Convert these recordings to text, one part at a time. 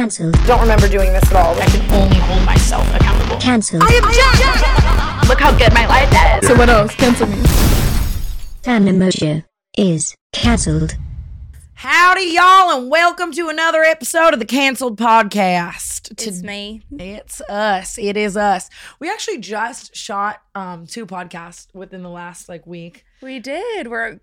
Cancelled. Don't remember doing this at all. I can only hold myself accountable. Cancelled. I am object! Look how good my life is. So what else? Cancel me. Fan emoji is cancelled. Howdy, y'all, and welcome to another episode of the Cancelled Podcast. It's me. It's us. It is us. We actually just shot um two podcasts within the last like week. We did. We're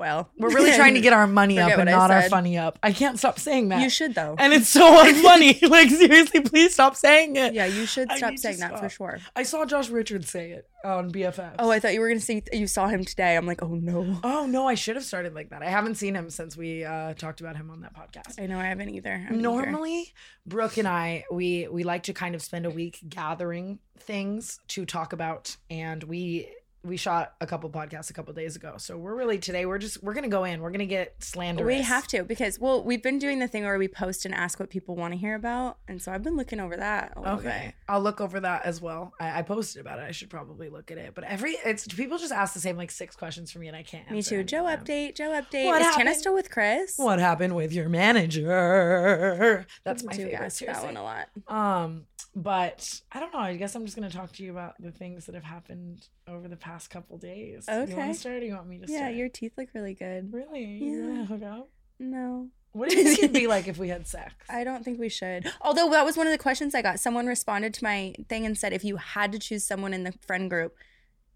well. We're really trying to get our money up and not our funny up. I can't stop saying that. You should though. And it's so unfunny. like seriously, please stop saying it. yeah, you should stop saying that for sure. I saw Josh Richards say it on BFF. Oh, I thought you were gonna say you saw him today. I'm like, oh no. Oh no, I should have started like that. I haven't seen him since we uh, talked about him on that podcast. I know I haven't either. I'm. Normally, Brooke and I we we like to kind of spend a week gathering things to talk about, and we we shot a couple podcasts a couple days ago. So we're really today we're just we're gonna go in. We're gonna get slanderous. we have to because well, we've been doing the thing where we post and ask what people want to hear about, and so I've been looking over that. Okay, I'll look over that as well. I, I posted about it. I should probably look at it. But every it's people just ask the same like six questions for me, and I can't. Me too. Joe them. update. Joe update. What Is Tana happened? still with Chris? What happened with your manager? That's my favorite. that one a lot. Um, but I don't know. I guess I'm just gonna talk to you about the things that have happened over the past couple days. You want Okay. to start? Or you want me to start? Yeah, your teeth look really good. really. You Yeah. hook up? No. What do you think it'd be like if we had sex? I don't think we should. Although that was one of the questions I got. Someone responded to my thing and said, if you had to choose someone in the friend group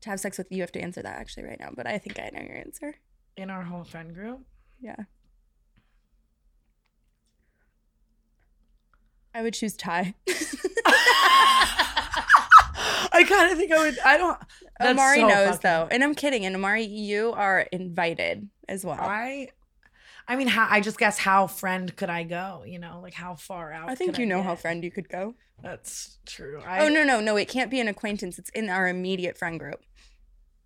to have sex with, you have to answer that actually right now. But I think I know your answer. In our whole friend group. Yeah. I would choose Ty. I kind of think I would. I don't. that's Amari so knows fucking- though, and I'm kidding. And Amari, you are invited as well. I, I. I mean, how, I just guess how friend could I go? You know, like how far out? I think could you know get? how friend you could go. That's true. Oh, I, oh no, no, no! It can't be an acquaintance. It's in our immediate friend group.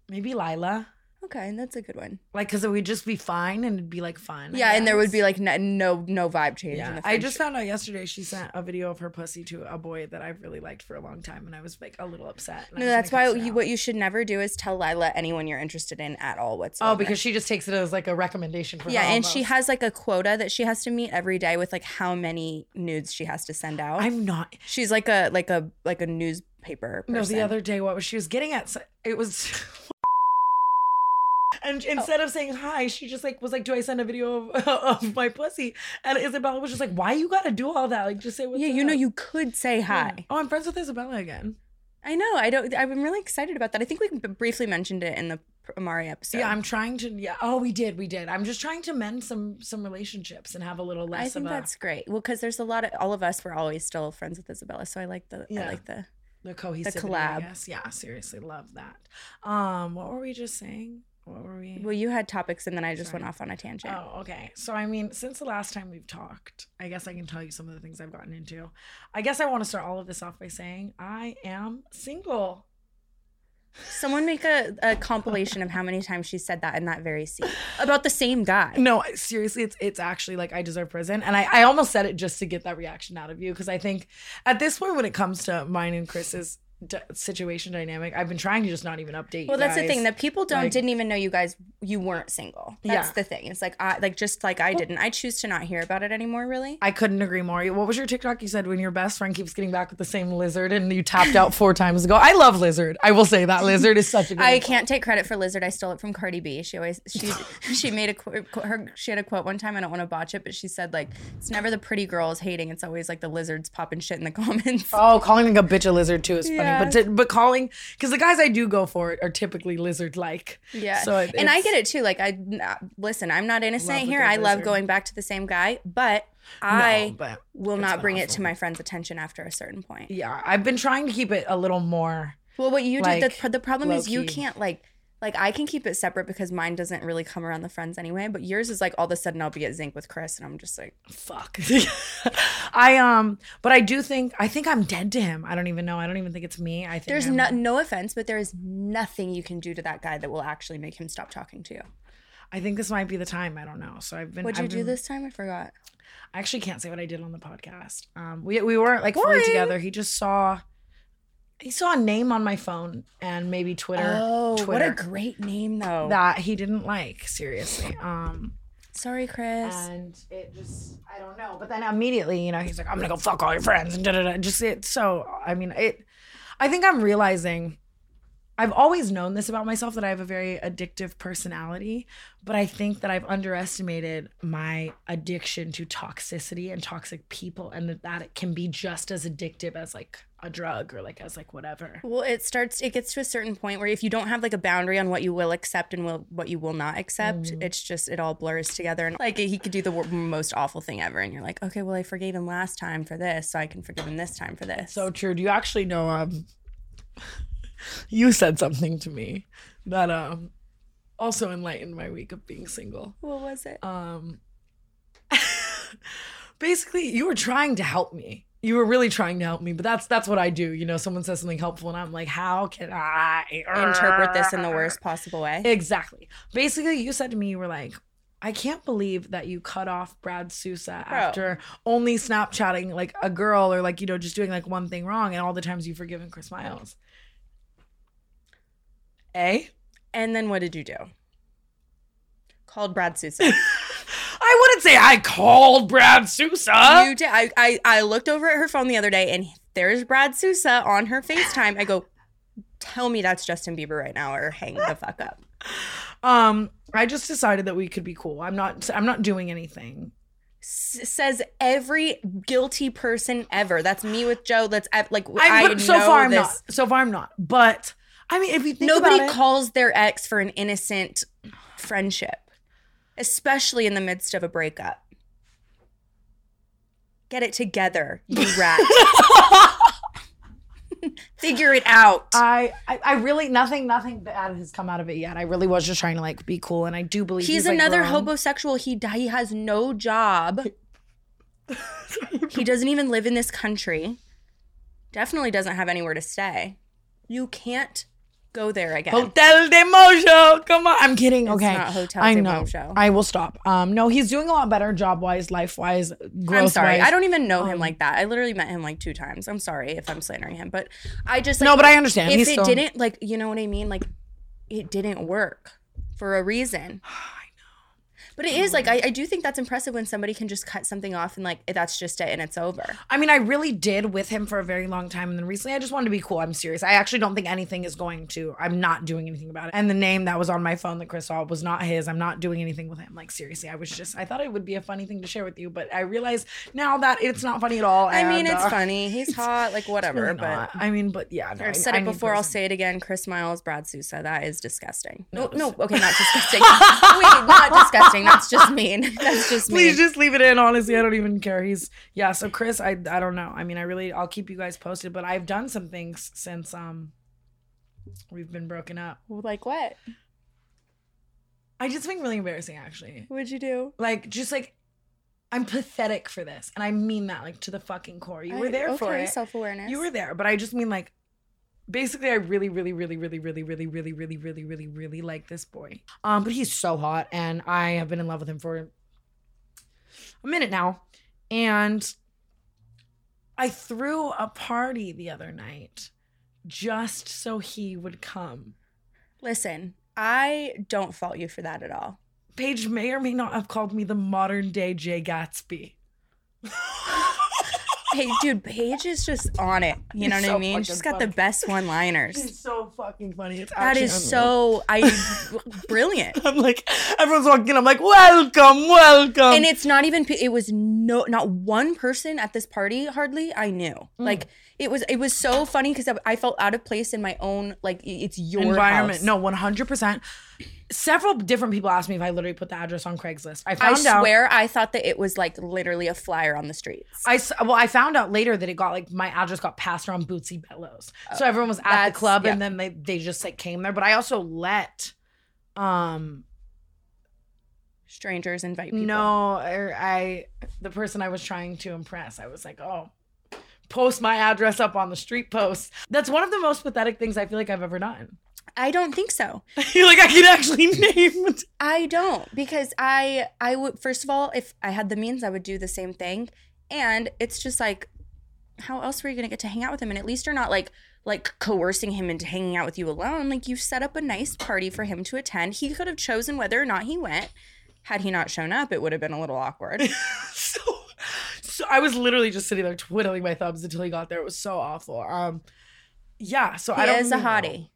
Maybe Lilah. Okay, and that's a good one. Like, because it would just be fine and it'd be like fun. I Yeah, and there would be like no no, no vibe change. in Yeah, the I just friendship. found out yesterday she sent a video of her pussy to a boy that I've really liked for a long time, and I was like a little upset. and I No, was that's gonna why cuss her you, out. what you should never do is tell Lilah anyone you're interested in at all oh, whatsoever. Oh, because she just takes it as like a recommendation for yeah, her and she almost. has like a quota that she has to meet every day with like how many nudes she has to send out. I'm not. She's like a like a like a newspaper. Person. No, the other day, what was she was getting at? It was. And Oh. instead of saying hi, she just like was like, "Do I send a video of, of my pussy?" And Isabella was just like, "Why you gotta do all that? Like, just say what's yeah, you know you could say hi. Yeah. Oh, I'm friends with Isabella again. I know. I don't. I'm really excited about that. I think we briefly mentioned it in the Amari episode. yeah, I'm trying to. Yeah. Oh, we did. We did. I'm just trying to mend some some relationships and have a little less I think a that's great. Well, because there's a lot of all of us were always still friends with Isabella, so I like the I Yeah. like the the cohesivity. collab. Yes. Yeah. Seriously, love that. Um, what were we just saying? What were we? Well, you had topics, and then I just Sorry. went off on a tangent. Oh, okay. So, I mean, since the last time we've talked, I guess I can tell you some of the things I've gotten into. I guess I want to start all of this off by saying I am single. Someone make a, a compilation of how many times she said that in that very scene about the same guy. No, seriously, it's it's actually like I deserve prison, and I I almost said it just to get that reaction out of you because I think at this point when it comes to mine and Chris's d- situation dynamic, I've been trying to just not even update. you Well, that's the thing that people don't Like- didn't even know you guys you weren't single. That's Yeah. the thing. It's like I like just like I didn't. I choose to not hear about it anymore. Really. I couldn't agree more. What was your TikTok? You said when your best friend keeps getting back with the same lizard and you tapped out four times ago. I love lizard. I will say that lizard is such a good. I can't take credit for Lizard. I stole it from Cardi B. She always she she made a quote. Her she had a quote one time. I don't want to botch it, but she said like it's never the pretty girls hating. It's always like the lizards popping shit in the comments. Oh, calling like a bitch a lizard too is funny, Yeah. But to, but calling because the guys I do go for are typically lizard like. Yeah. So it- and I get it too. Like I nah, uh, listen, I'm not innocent here. I love going back to the same guy, but I but will not bring it to my friend's attention after a certain point. Yeah, I've been trying to keep it a little more. Well, what you Like, did, the, the problem is you can't like, like I can keep it separate because mine doesn't really come around the friends anyway. But yours is like all of a sudden I'll be at Zinc with Chris, and I'm just like, Fuck. I um, but I do think I think I'm dead to him. I don't even know. I don't even think it's me. I think there's I'm- no, no offense, but there is nothing you can do to that guy that will actually make him stop talking to you. I think this might be the time. I don't know. So I've been. What'd you I've do been- this time? I forgot. I actually can't say what I did on the podcast. Um, we we weren't like fully together. He just saw. He saw a name on my phone and maybe Twitter. Oh, what a great name though. that he didn't like. Seriously. Um. Sorry, Chris. and it just I don't know. But then immediately, you know, he's like, I'm gonna go fuck all your friends and da da da. Just it. So I mean, it. I think I'm realizing. I've always known this about myself that I have a very addictive personality, but I think that I've underestimated my addiction to toxicity and toxic people, and that that it can be just as addictive as like a drug or like as like whatever. Well, it starts. It gets to a certain point where if you don't have like a boundary on what you will accept and will what you will not accept, Mm-hmm. it's just it all blurs together. And like he could do the most awful thing ever, and you're like, okay, well, I forgave him last time for this, so I can forgive him this time for this. So true. Do you actually know? Um, you said something to me that um also enlightened my week of being single. what was it? Um, basically, you were trying to help me. You were really trying to help me, but that's that's what I do. You know, someone says something helpful, and I'm like, how can I Interpret this in the worst possible way. Exactly. Basically, you said to me, you were like, I can't believe that you cut off Brad Sousa Bro. after only Snapchatting like a girl or like, you know, just doing like one thing wrong and all the times you've forgiven Chris Miles. A? And then what did you do? Called Brad Sousa. I wouldn't say I called Brad Sousa. you did. I, I I looked over at her phone the other day, and there's Brad Sousa on her FaceTime. I go, tell me that's Justin Bieber right now, or hang the fuck up. Um, I just decided that we could be cool. I'm not I'm not doing anything. S- says every guilty person ever. That's me with Joe. That's ev- like I, I, so know far I'm this. not. So far I'm not. But I mean, if you think Nobody about it, calls their ex for an innocent friendship, especially in the midst of a breakup. Get it together, you rat. Figure it out. I, I I really nothing nothing bad has come out of it yet. I really was just trying to like be cool, and I do believe he's, like, another grown. homosexual. He he has no job. he doesn't even live in this country. Definitely doesn't have anywhere to stay. You can't go there again. Hotel de Mojo. Come on, I'm kidding. It's okay, not Hotel I de know. Mojo. I will stop. Um, no, he's doing a lot better, job wise, life wise, growth I'm sorry. I don't even know him Um, like that. I literally met him like two times. I'm sorry if I'm slandering him, but I just No, but I understand. If He's it still- didn't like, you know what I mean? Like, it didn't work for a reason. But it is like I, I do think that's impressive when somebody can just cut something off and like that's just it and it's over. I mean, I really did with him for a very long time, and then recently I just wanted to be cool. I'm serious. I actually don't think anything is going to. I'm not doing anything about it. And the name that was on my phone that Chris saw was not his. I'm not doing anything with him. Like seriously, I was just. I thought it would be a funny thing to share with you, but I realize now that it's not funny at all. I mean, and, it's uh, funny. He's hot, like whatever. really but not. I mean, but yeah, no, I've said I it need before. I'll say it again. Chris Miles, Brad Sousa. That is disgusting. No, No, no, okay, not disgusting. Wait, not disgusting. That's just mean. That's just mean. Please just leave it in. Honestly, I don't even care. He's yeah. So Chris, I I don't know. I mean, I really I'll keep you guys posted. But I've done some things since um we've been broken up. like what? I did something really embarrassing actually. What'd you do? Like just like I'm pathetic for this, and I mean that like to the fucking core. You were there for it. Self awareness. You were there, but I just mean like basically I really, really, really, really, really, really, really, really, really, really, really like this boy. Um, but he's so hot and I have been in love with him for a minute now. And I threw a party the other night just so he would come. Listen, I don't fault you for that at all. Paige may or may not have called me the modern day Jay Gatsby. Hey, dude, Paige is just on it. You know He's what I mean? She's got the best one-liners. It's so fucking funny. It's That is so I brilliant. I'm like, everyone's walking in. I'm like, welcome, welcome. and it's not even it was no not one person at this party hardly i knew Mm. like it was it was so funny because I, I felt out of place in my own like it's your environment. house. No, 100%. Several different people asked me if I literally put the address on Craigslist. I i found out. swear i thought that it was like literally a flyer on the streets I well, I found out later that it got like my address got passed around Bootsy Bellows, so everyone was at the Oh, club yeah. and then they they just like came there. But I also let, um, strangers invite people no, er, I the person I was trying to impress, I was like, oh, post my address up on the street post. That's one of the most pathetic things I feel like I've ever done. i don't think so You're like I can actually name. i don't because i i would first of all if i had the means i would do the same thing and it's just like how else were you gonna get to hang out with him and at least you're not like like coercing him into hanging out with you alone like you set up a nice party for him to attend he could have chosen whether or not he went Had he not shown up, it would have been a little awkward. I was literally just sitting there twiddling my thumbs until he got there. It was so awful. Um, yeah. So He I don't is a really know. hottie.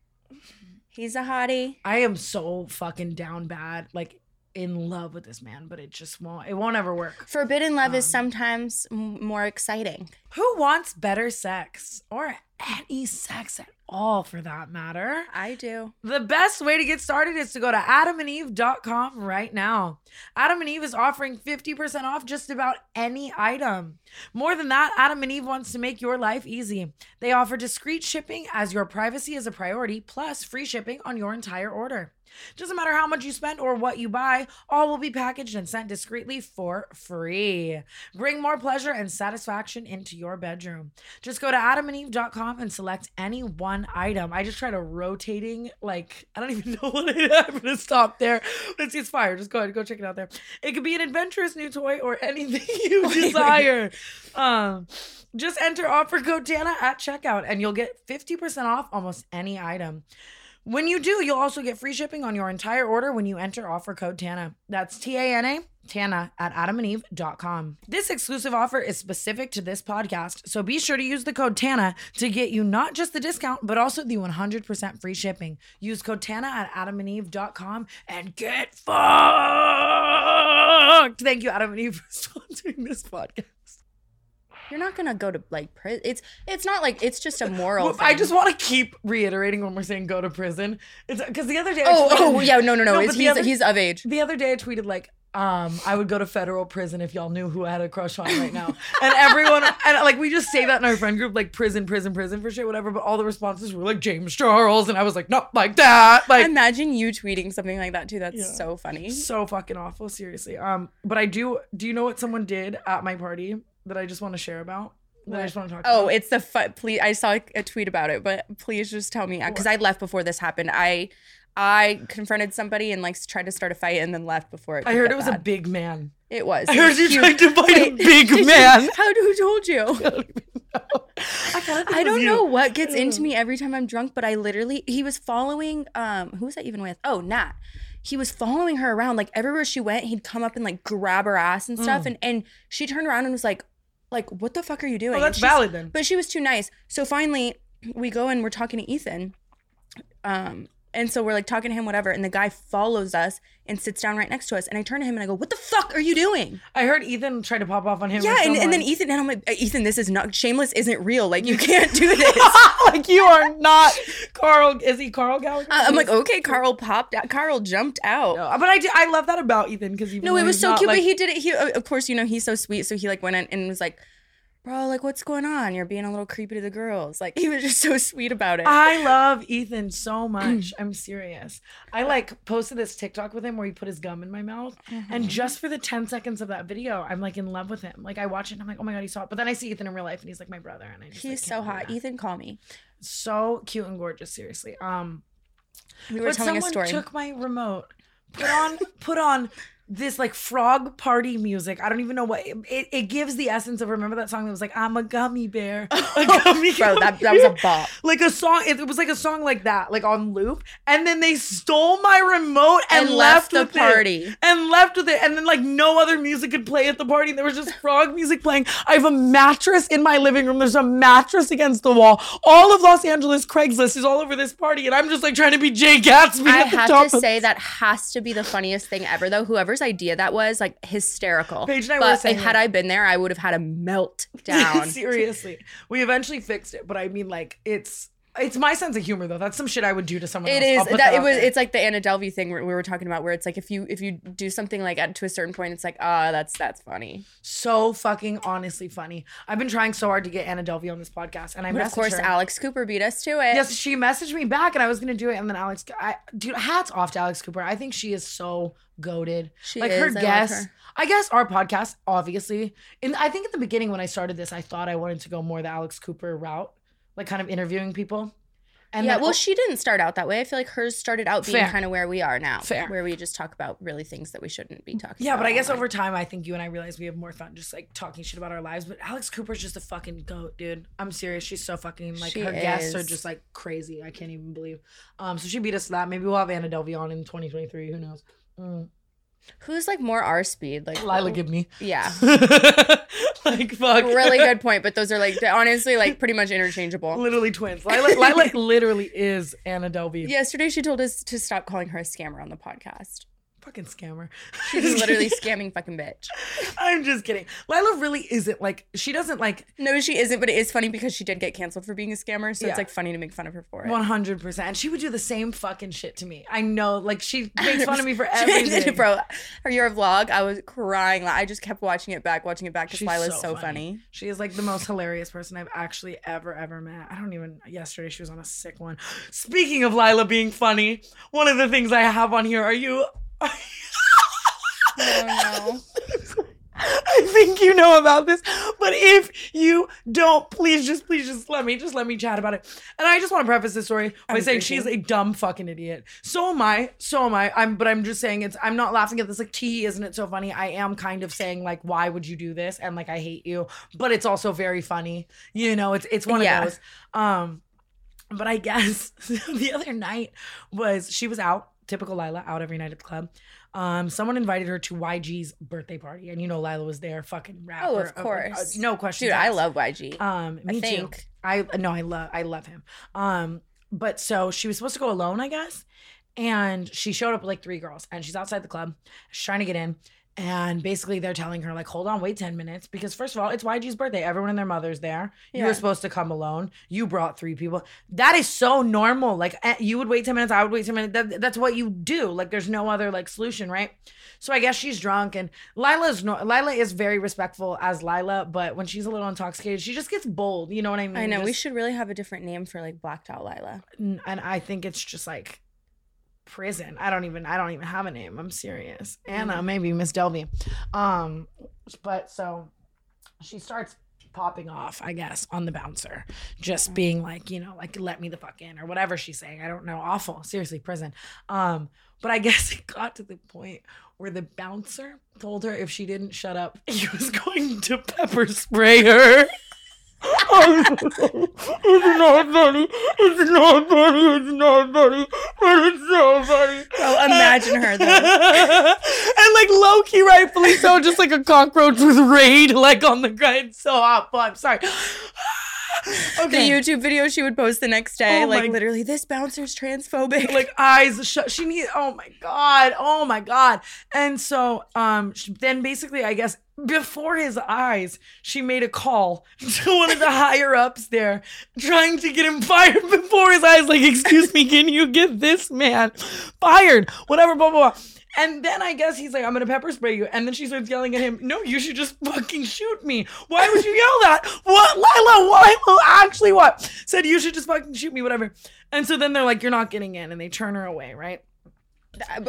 He's a hottie. I am so fucking down bad, like in love with this man, but it just won't. It won't ever work. Forbidden love is Um, sometimes m- more exciting. Who wants better sex or any sex at all, for that matter? I do. The best way to get started is to go to adamandeve.com right now. Adam and Eve is offering 50% off just about any item. More than that, Adam and Eve wants to make your life easy. They offer discreet shipping as your privacy is a priority, plus free shipping on your entire order. Doesn't matter how much you spend or what you buy, all will be packaged and sent discreetly for free. Bring more pleasure and satisfaction into your bedroom. Just go to adamandeve.com and select any one item. I just tried a rotating, like, I don't even know what it is. I'm going to stop there. It's, it's fire. Just go ahead, go check it out there. It could be an adventurous new toy or anything you desire. Um, just enter offer code Tana at checkout and you'll get 50% off almost any item. When you do, you'll also get free shipping on your entire order when you enter offer code TANA. That's T A N A, TANA at adamandeve.com. This exclusive offer is specific to this podcast, so be sure to use the code TANA to get you not just the discount, but also the 100% free shipping. Use code TANA at adamandeve.com and get fucked. Thank you, Adam and Eve, for sponsoring this podcast. You're not gonna go to like prison. It's it's not like it's just a moral. Well, I just want to keep reiterating when we're saying go to prison. It's because the other day, I Oh, tweeted- oh yeah, no, no, no. No, he's other- he's of age. The other day I tweeted like, um, I would go to federal prison if y'all knew who I had a crush on right now. and everyone and like we just say that in our friend group, like prison, prison, prison for shit, whatever. But all the responses were like James Charles, and I was like, not like that. Like Imagine you tweeting something like that too. That's Yeah. so funny. so fucking awful, seriously. Um, but I do do you know what someone did at my party that I just want to share about? That I just want to talk Oh, about? it's the fu- please. I saw a tweet about it, but please just tell me because I left before this happened. I I confronted somebody and like tried to start a fight and then left before it. I heard it was a big man. It was. I heard you huge. tried to fight a big did you- man. How who told you? I don't know. I, I don't you. know what gets into me every time I'm drunk, but I literally he was following um who was I even with? Oh, Nat. He was following her around like everywhere she went, he'd come up and like grab her ass and Mm. stuff and and she turned around and was like like what the fuck are you doing? Oh, that's she's- valid then. But she was too nice. So finally we go and we're talking to Ethan. Um and so we're like talking to him, whatever, and the guy follows us and sits down right next to us. And I turn to him and I go, "What the fuck are you doing?" I heard Ethan try to pop off on him. Yeah, and, and then. Ethan and I'm like, "Ethan, this is not shameless. Isn't real. Like you can't do this." like you are not Carl. Is he Carl Gallagher? I- I'm like, okay, Carl popped out. Carl jumped out. No, but I do, I love that about Ethan because No, it was so cute, but he did it. He, uh, of course, you know, he's so sweet. So he like went in and was like, bro, like, what's going on? You're being a little creepy to the girls. Like, he was just so sweet about it. I love Ethan so much. I'm serious. I like posted this TikTok with him where he put his gum in my mouth, Mm-hmm. and just for the 10 seconds of that video, I'm like in love with him. Like I watch it, and I'm like, oh my god, he's hot. But then I see Ethan in real life, and he's like my brother, and I just he's like, so hot. Ethan, call me. so cute and gorgeous. Seriously. Um, We were telling a someone story. took my remote, put on, put on this like frog party music. I don't even know what it, it, gives the essence of. Remember that song that was like, "I'm a gummy bear." A oh, gummy Bro, that, gummy that was a bop. like a song. It, it was like a song like that, like on loop. And then they stole my remote and, And left, left the with it. party. And left with it. And then like no other music could play at the party. There was just frog music playing. I have a mattress in my living room. There's a mattress against the wall. All of Los Angeles Craigslist is all over this party, and I'm just like trying to be Jay Gatsby. I at the have to say that has to be the funniest thing ever, though. Whoever's idea that was, like, hysterical. Paige and I were saying had. I been there, I would have had a meltdown. Seriously, we eventually fixed it, but I mean, like, it's it's my sense of humor though. That's some shit I would do to someone. It else. is I'll that, it was there. it's like the Anna Delvey thing where we were talking about where it's like if you if you do something like at to a certain point it's like ah that's that's funny. so fucking honestly funny. I've been trying so hard to get Anna Delvey on this podcast, and I But of course her. Alex Cooper beat us to it. Yes, she messaged me back, and I was gonna do it, and then Alex, I dude, hats off to Alex Cooper. I think she is so goaded. She like is. her I her. I guess our podcast, obviously, and I think at the beginning when I started this, I thought I wanted to go more the Alex Cooper route, like kind of interviewing people. And yeah, well, she didn't start out that way. I feel like hers started out being Fair. kind of where we are now, Fair. where we just talk about really things that we shouldn't be talking. Yeah, but I guess online. over time, I think you and I realize we have more fun just like talking shit about our lives. But Alex Cooper's just a fucking goat, dude. I'm serious. She's so fucking like She her guests are just like crazy. I can't even believe. Um, so she beat us to that. Maybe we'll have Anna Delvey on in 2023. Who knows? Mm. Who's like more our speed? Like Lilah Gibney. Yeah. like fuck. really good point, but those are like honestly like pretty much interchangeable. Literally twins. Lilah, Lilah literally is Anna Delvey. Yesterday she told us to stop calling her a scammer on the podcast. Fucking scammer. She's literally scamming fucking bitch. I'm just kidding. Lilah really isn't like she doesn't like No, she isn't, but it is funny because she did get canceled for being a scammer, so Yeah. it's like funny to make fun of her for it. 100. percent And she would do the same fucking shit to me. I know. Like she makes fun of me for everything. Bro, her your vlog, I was crying. Like, I just kept watching it back, watching it back because Lilah's so, funny. She is like the most hilarious person I've actually ever, ever met. I don't even, yesterday she was on a sick one. Speaking of Lilah being funny, one of the things I have on here are you. Oh I think you know about this, but if you don't, please just, please just let me, just let me chat about it. And I just want to preface this story by I'm saying she's a dumb fucking idiot. So am I. So am I. I'm, but I'm just saying it's. I'm not laughing at this. Like, T, isn't it so funny? I am kind of saying like, why would you do this? And like, I hate you. But it's also very funny. You know, it's it's one Yeah. of those. Um, but I guess the other night was she was out, typical Lilah, out every night at the club. Um, someone invited her to YG's birthday party, and you know Lilah was there, fucking rapper. Oh, of uh, uh, course. no question. Dude, I love YG. Um, me too. think. I no, I love, I love him. Um, but so she was supposed to go alone, I guess, and she showed up with like three girls, and she's outside the club, she's trying to get in. And basically, they're telling her, like, hold on, wait 10 minutes. Because, first of all, it's YG's birthday. Everyone and their mother's there. You Yeah. were supposed to come alone. You brought three people. That is so normal. Like, eh, you would wait 10 minutes. I would wait 10 minutes. That, that's what you do. Like, there's no other, like, solution, right? So I guess she's drunk. And Lilah's no, Lilah is very respectful as Lilah. But when she's a little intoxicated, she just gets bold. You know what I mean? I know. we Just- should really have a different name for like blacked out Lilah. N- and I think it's just like prison. I don't even I don't even have a name. I'm serious. Anna, maybe Miss Delvey. Um but so she starts popping off, I guess, on the bouncer. Just being like, you know, like let me the fuck in or whatever she's saying. I don't know. Awful. Seriously, prison. Um but I guess it got to the point where the bouncer told her if she didn't shut up, he was going to pepper spray her. it's not funny. It's not funny. It's not funny. But it's so funny. Bro, imagine her, though. and like low key, rightfully so, just like a cockroach with raid like on the ground. It's so. But I'm sorry. Okay. The. YouTube video she would post the next day, Oh like literally, this bouncer's transphobic. like eyes shut. She needs. Oh my god. Oh my god. And so, um, then basically, I guess before his eyes, she made a call to one of the higher ups there, trying to get him fired before his eyes. Like, excuse me, can you get this man fired? Whatever. Blah blah. blah. And then I guess he's like, I'm gonna pepper spray you. And then she starts yelling at him, No, you should just fucking shoot me. Why would you yell that? What, Lilah? Why? Actually, what? Said you should just fucking shoot me, whatever. And so then they're like, You're not getting in. And they turn her away, right?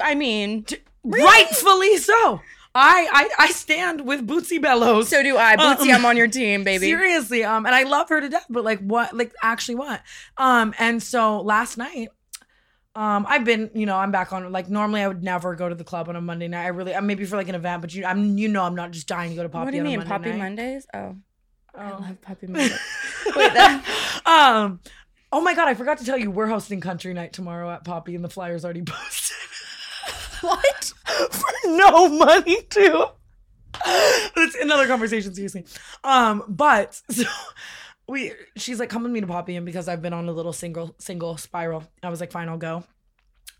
I mean, Rightfully so. I, I I stand with Bootsy Bellows. so do I. Bootsy, Um, I'm on your team, baby. Seriously, um, and I love her to death, but like what, like actually what? Um, and so last night, um, I've been, you know, I'm back on. Like normally, I would never go to the club on a Monday night. I really, uh, maybe for like an event, but you, I'm, you know, I'm not just dying to go to Poppy. what do you mean, Monday Poppy night. Mondays? Oh, I Oh. love Poppy Mondays. Wait, that, um, oh my god, I forgot to tell you, we're hosting country night tomorrow at Poppy, and the flyers already posted. What? for no money too. That's another conversation, seriously. Um, but so we she's like, come with me to Poppy and because I've been on a little single single spiral. I was like, fine, I'll go.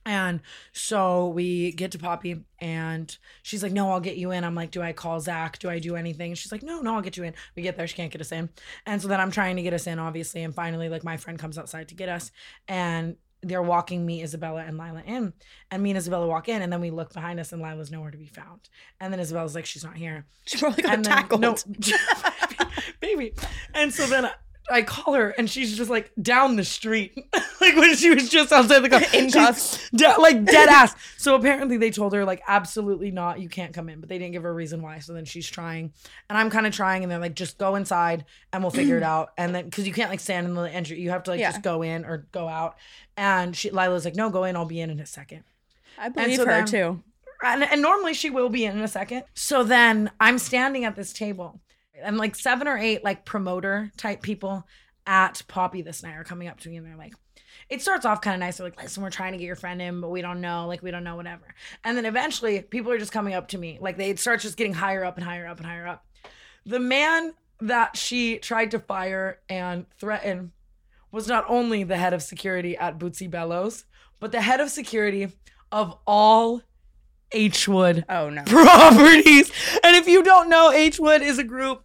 And so we get to Poppy and she's like, No, I'll get you in. I'm like, Do I call Zach? Do I do anything? She's like, No, no, I'll get you in. We get there, she can't get us in. And so then I'm trying to get us in, obviously. And finally, like my friend comes outside to get us. And they're walking me, Isabella, and Lilah in. And me and Isabella walk in, and then we look behind us, and Lilah's nowhere to be found. And then Isabella's like, she's not here. She probably got And then, tackled. no, baby. And so then I, call her, and she's just like down the street, like when she was just outside the car, In cuffs. de- like dead ass. So apparently they told her like absolutely not, you can't come in, but they didn't give her a reason why. So then she's trying, and I'm kind of trying, and they're like, just go inside, and we'll figure it out. And then because you can't like stand in the entry, you have to like Yeah. just go in or go out. And she, Lilah's like, no, go in, I'll be in in a second. I believe so her then- too. And, and normally she will be in in a second. So then I'm standing at this table, and like seven or eight like promoter type people at Poppy this night are coming up to me, and they're like, it starts off kind of nice. They're like, listen, we're trying to get your friend in, but we don't know. Like, we don't know, whatever. And then eventually, people are just coming up to me. Like, they start just getting higher up and higher up and higher up. The man that she tried to fire and threaten was not only the head of security at Bootsy Bellows, but the head of security of all H Wood Oh no. properties. And if you don't know, H Wood is a group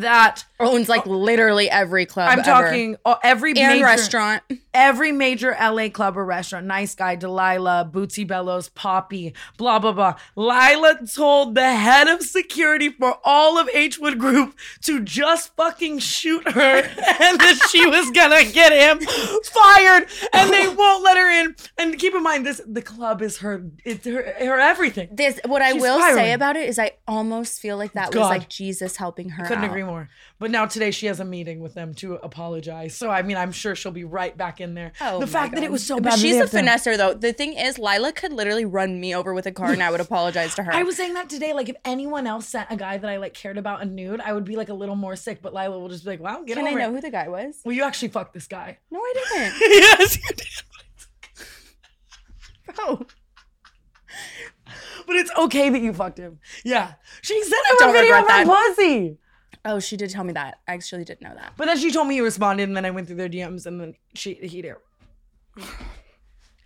that Owns like literally every club. I'm talking uh, every and major restaurant. every major LA club or restaurant, Nice Guy, Delilah, Bootsy Bellows, Poppy, blah, blah, blah. Lilah told the head of security for all of H Wood Group to just fucking shoot her and that she was gonna get him fired and they won't let her in. And keep in mind, this the club is her, it's her, her everything. This what I will spiraling. say about it is I almost feel like that was like Jesus helping her. Couldn't out. agree more. But now today she has a meeting with them to apologize. So I mean, I'm sure she'll be right back in there. Oh the my fact that it was so But bad. that she's a to- finesser though. The thing is, Lilah could literally run me over with a car and I would apologize to her. I was saying that today. Like, if anyone else sent a guy that I like cared about a nude, I would be like a little more sick. But Lilah will just be like, "Wow, get over here." Can I know it." who the guy was? Well, you actually fucked this guy. No, I didn't. yes, you did. Bro. But it's okay that you fucked him. Yeah, she sent him Don't a video her pussy. Oh, she did tell me that. I actually didn't know that. But then she told me he responded, and then I went through their DMs, and then she he did.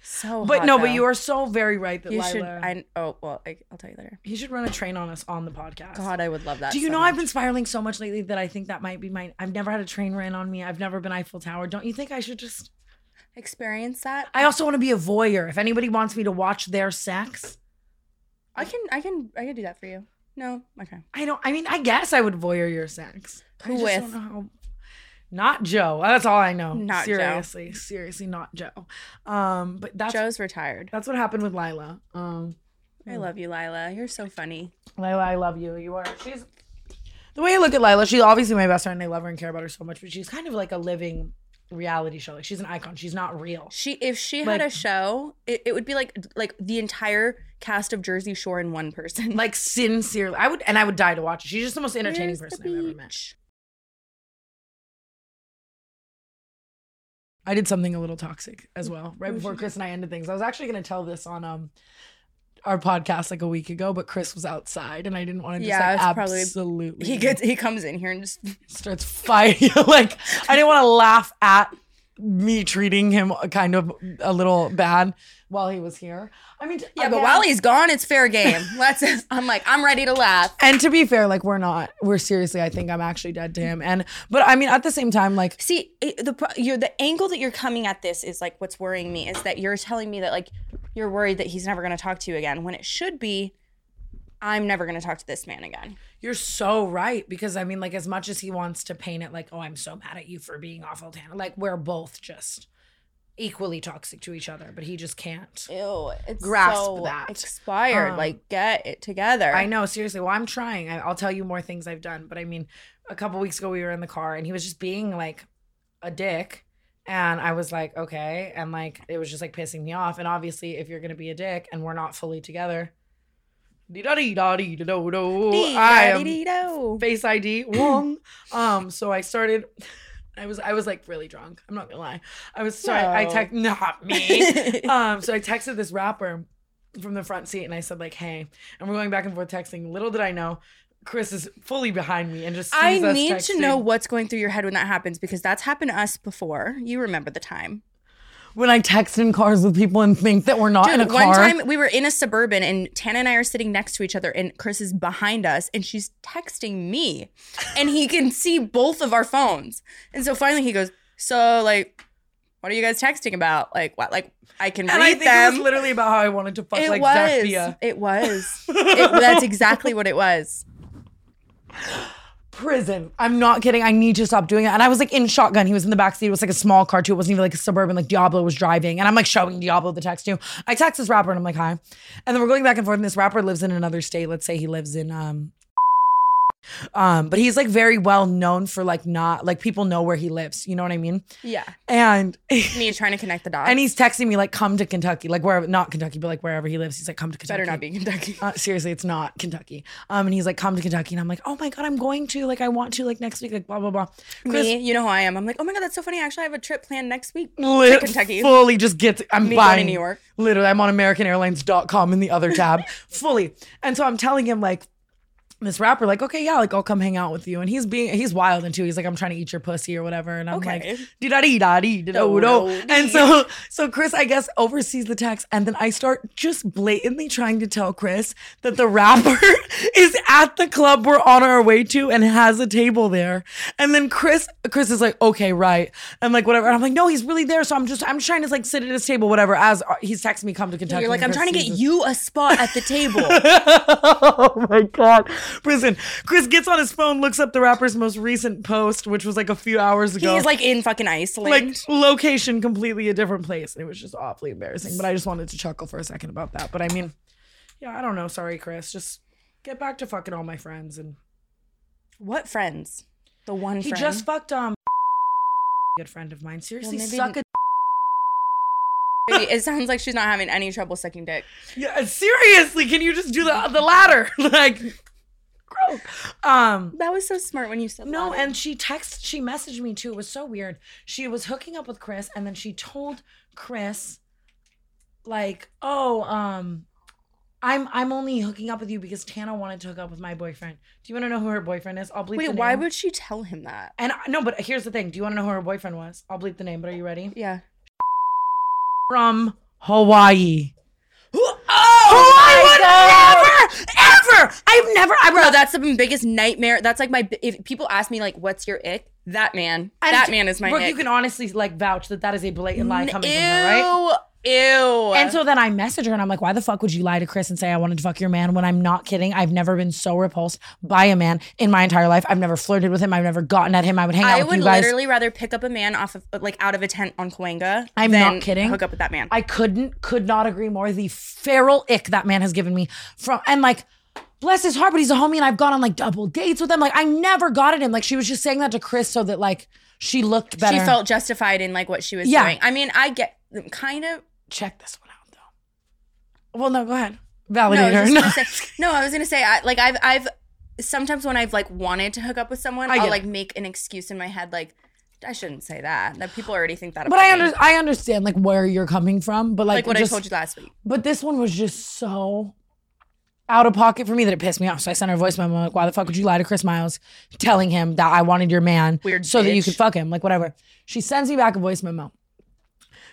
So, But hot, no, though. but you are so very right that You Lilah. should. I oh well. I, I'll tell you later. he should run a train on us on the podcast. God, I would love that. Do you so know I've been spiraling so much lately that I think that might be my. I've never had a train ran on me. I've never been Eiffel Tower. Don't you think I should just? experience that? I also want to be a voyeur. If anybody wants me to watch their sex, I can. I can. I can do that for you. No. Okay. I don't. I mean, I guess I would voyeur your sex. I Who just with? don't know how- Not Joe. That's all I know. Not Joe. seriously, seriously, not Joe. Um, but that's Joe's retired. that's what happened with Lilah. Um, I love you, Lilah. You're so funny. Lilah, I love you. You are. She's the way I look at Lilah. She's obviously my best friend. I love her and care about her so much. But she's kind of like a living reality show. Like she's an icon. She's not real. She if she Like- had a show, it, it would be like like the entire cast of Jersey Shore in one person. Like sincerely, I would, and I would die to watch it. She's just the most entertaining Where's the person I've ever met. I did something a little toxic as well. Right before Chris and I ended things, I was actually going to tell this on um our podcast like a week ago, but Chris was outside, and I didn't want to just Yeah, like it's probably- absolutely. He gets he comes in here and just starts fighting. like I didn't want to laugh at me treating him kind of a little bad while he was here. I mean, yeah, but while he's gone, it's fair game. Let's. Just I'm like I'm ready to laugh. and to be fair, like we're not, we're seriously. I think I'm actually dead to him, and but I mean at the same time, like See, it, the you're the angle that you're coming at this is like what's worrying me is that you're telling me that like you're worried that he's never going to talk to you again when it should be I'm never going to talk to this man again. You're so right because I mean, like, as much as he wants to paint it like, "Oh, I'm so mad at you for being awful, Tana," like we're both just equally toxic to each other, but he just can't. Ew, it's Grasp so that. expired. Um, like get it together. I know, seriously. Well, I'm trying. I, I'll tell you more things I've done, but I mean, a couple weeks ago we were in the car and he was just being like a dick, and I was like, okay, and like it was just like pissing me off. And obviously, if you're gonna be a dick and we're not fully together. I am face ID Wong. um, so I started. I was I was like really drunk. I'm not gonna lie. I was sorry. I No. text not me. um, so I texted this rapper from the front seat and I said like, "Hey," and we're going back and forth texting. Little did I know, Chris is fully behind me and just. I sees us need to know what's going through your head when that happens because that's happened to us before. You remember the time. when I text in cars with people and think that we're not in a car. one time we were in a suburban and Tana and I are sitting next to each other and Chris is behind us and she's texting me and he can see both of our phones. And so finally he goes, "So like what are you guys texting about? Like what like I can and I read think it was them." literally about how I wanted to fuck It like was. Zachia. It was. It- that's exactly what it was. prison. I'm not kidding. I need to stop doing it. And I was like in shotgun. He was in the back seat. It was like a small car too. It wasn't even like a suburban. Like Diablo was driving, and I'm like showing Diablo the text too. I text this rapper and I'm like, hi. And then we're going back and forth. And this rapper lives in another state. Let's say he lives in um Um, but he's like very well known for like not like people know where he lives. You know what I mean? Yeah. And Me trying to connect the dots. and he's texting me like, "Come to Kentucky," like wherever, not Kentucky, but like wherever he lives. He's like, "Come to Kentucky." better not be Kentucky. Uh, seriously, it's not Kentucky. Um, and he's like, "Come to Kentucky," and I'm like, "Oh my god, I'm going to like, I want to like next week, like blah blah blah." Me, you know who I am. I'm like, oh my god, that's so funny. Actually, I have a trip planned next week lit- to Kentucky. fully just gets. I'm Me going buying to New York. Literally, I'm on AmericanAirlines.com in the other tab, fully. And so I'm telling him like. This rapper, like, okay, yeah, like I'll come hang out with you, and he's being, he's wild and too He's like, I'm trying to eat your pussy or whatever, and I'm Okay. like, dee da dee da dee do do. And so, so Chris, I guess, oversees the text, and then I start just blatantly trying to tell Chris that the rapper is at the club we're on our way to and has a table there. And then Chris, Chris is like, okay, right, and like whatever. And I'm like, no, he's really there. So I'm just, I'm just trying to like sit at his table, whatever. As uh, he's texting me, come to Kentucky. You're like, I'm trying to get sees you a spot at the table. oh my god prison chris gets on his phone looks up the rapper's most recent post which was like a few hours ago He's like in fucking Iceland. like location completely a different place it was just awfully embarrassing but i just wanted to chuckle for a second about that but i mean yeah i don't know sorry chris just get back to fucking all my friends and what friends? The one he friend. just fucked um good friend of mine seriously maybe- suck a it sounds like she's not having any trouble sucking dick. yeah seriously can you just do the the latter like gross. um That was so smart when you said No, that. and she texted, she messaged me too. It was so weird. She was hooking up with Chris, and then she told Chris, like, "Oh, um, I'm I'm only hooking up with you because Tana wanted to hook up with my boyfriend. Do you want to know who her boyfriend is? I'll bleep the Wait, why would she tell him that? And I- no, but here's the thing. Do you want to know who her boyfriend was? I'll bleep the name. But are you ready? Yeah. From Hawaii. Oh would never, ever. I've never. I Bro, that's the biggest nightmare. That's like my. If people ask me like, "What's your ick?" That man. And that man is my Brooke, ick. you can honestly like vouch that that is a blatant lie coming from her, right? Ew. And so then I message her and I'm like, why the fuck would you lie to Chris and say I wanted to fuck your man when I'm not kidding? I've never been so repulsed by a man in my entire life. I've never flirted with him. I've never gotten at him. I would hang out I with would you guys. literally rather pick up a man off of like out of a tent on Cahuenga. I'm than not kidding. Hook up with that man. I couldn't, could not agree more. The feral ick that man has given me from, and like, bless his heart, but he's a homie and I've gone on like double dates with him. Like, I never got at him. Like, she was just saying that to Chris so that like she looked better. she felt justified in like what she was Yeah. doing. I mean, I get kind of. check this one out though. Well, no, go ahead. No, I was No. say, no, I was gonna say, I, like I've, I've sometimes when I've like wanted to hook up with someone, I I'll it. like make an excuse in my head, like I shouldn't say that. That people already think that. But I me. I understand like where you're coming from, but like, like what just- I told you last week. But this one was just so out of pocket for me that it pissed me off. So I sent her a voice memo like, why the fuck would you lie to Chris Miles telling him that I wanted your man Weird so that you could fuck him? Like whatever. She sends me back a voice memo.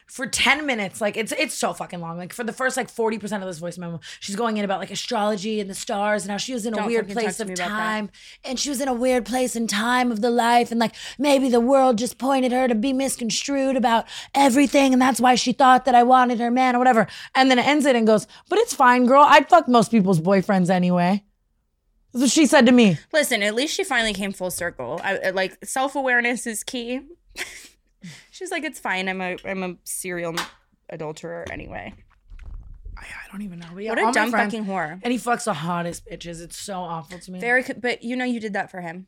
For 10 minutes, like it's it's so fucking long. Like for the first like 40% of this voice memo, she's going in about like astrology and the stars and how she was in a Don't weird place of me about that. time. And she was in a weird place and time of the life. And like maybe the world just pointed her to be misconstrued about everything. And that's why she thought that I wanted her man or whatever. And then it ends it and goes, But it's fine, girl. I'd fuck most people's boyfriends anyway. That's what she said to me. Listen, at least she finally came full circle. I, I- like self awareness is key. She's like, it's fine. I'm a I'm a serial adulterer anyway. I, I don't even know. But yeah, What all a my dumb friends- fucking whore. And he fucks the hottest bitches. It's so awful to me. Very, co- but you know, you did that for him.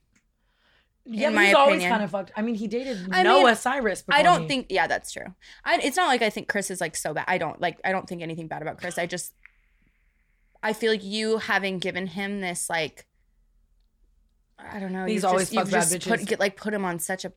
yeah, in but my he's always opinion. kind of fucked. I mean, he dated I Noah mean, Cyrus. I don't think. Yeah, that's true. I, it's not like I think Chris is like so bad. I don't like. I don't think anything bad about Chris. I just, I feel like you having given him this like, I don't know. He's you've always just, you've fucked bad just put bitches. get like put him on such a.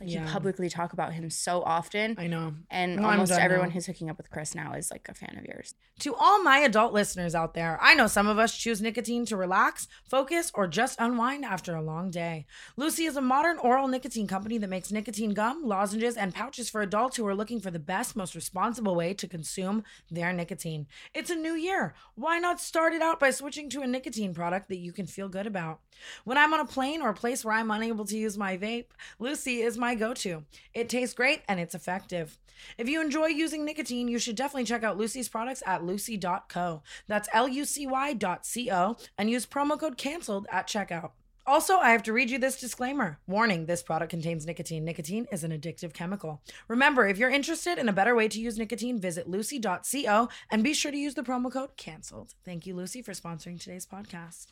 Like Yeah. you publicly talk about him so often, I know. and No, almost everyone now. who's hooking up with Chris now is like a fan of yours. To all my adult listeners out there, I know some of us choose nicotine to relax, focus, or just unwind after a long day. Lucy is a modern oral nicotine company that makes nicotine gum, lozenges, and pouches for adults who are looking for the best, most responsible way to consume their nicotine. It's a new year. Why not start it out by switching to a nicotine product that you can feel good about? When I'm on a plane or a place where I'm unable to use my vape, Lucy is my go to. It tastes great and it's effective. If you enjoy using nicotine, you should definitely check out Lucy's products at lucy.co. That's L U C Y dot C O and use promo code canceled at checkout. Also, I have to read you this disclaimer. Warning this product contains nicotine. Nicotine is an addictive chemical. Remember, if you're interested in a better way to use nicotine, visit lucy.co and be sure to use the promo code canceled. Thank you, Lucy, for sponsoring today's podcast.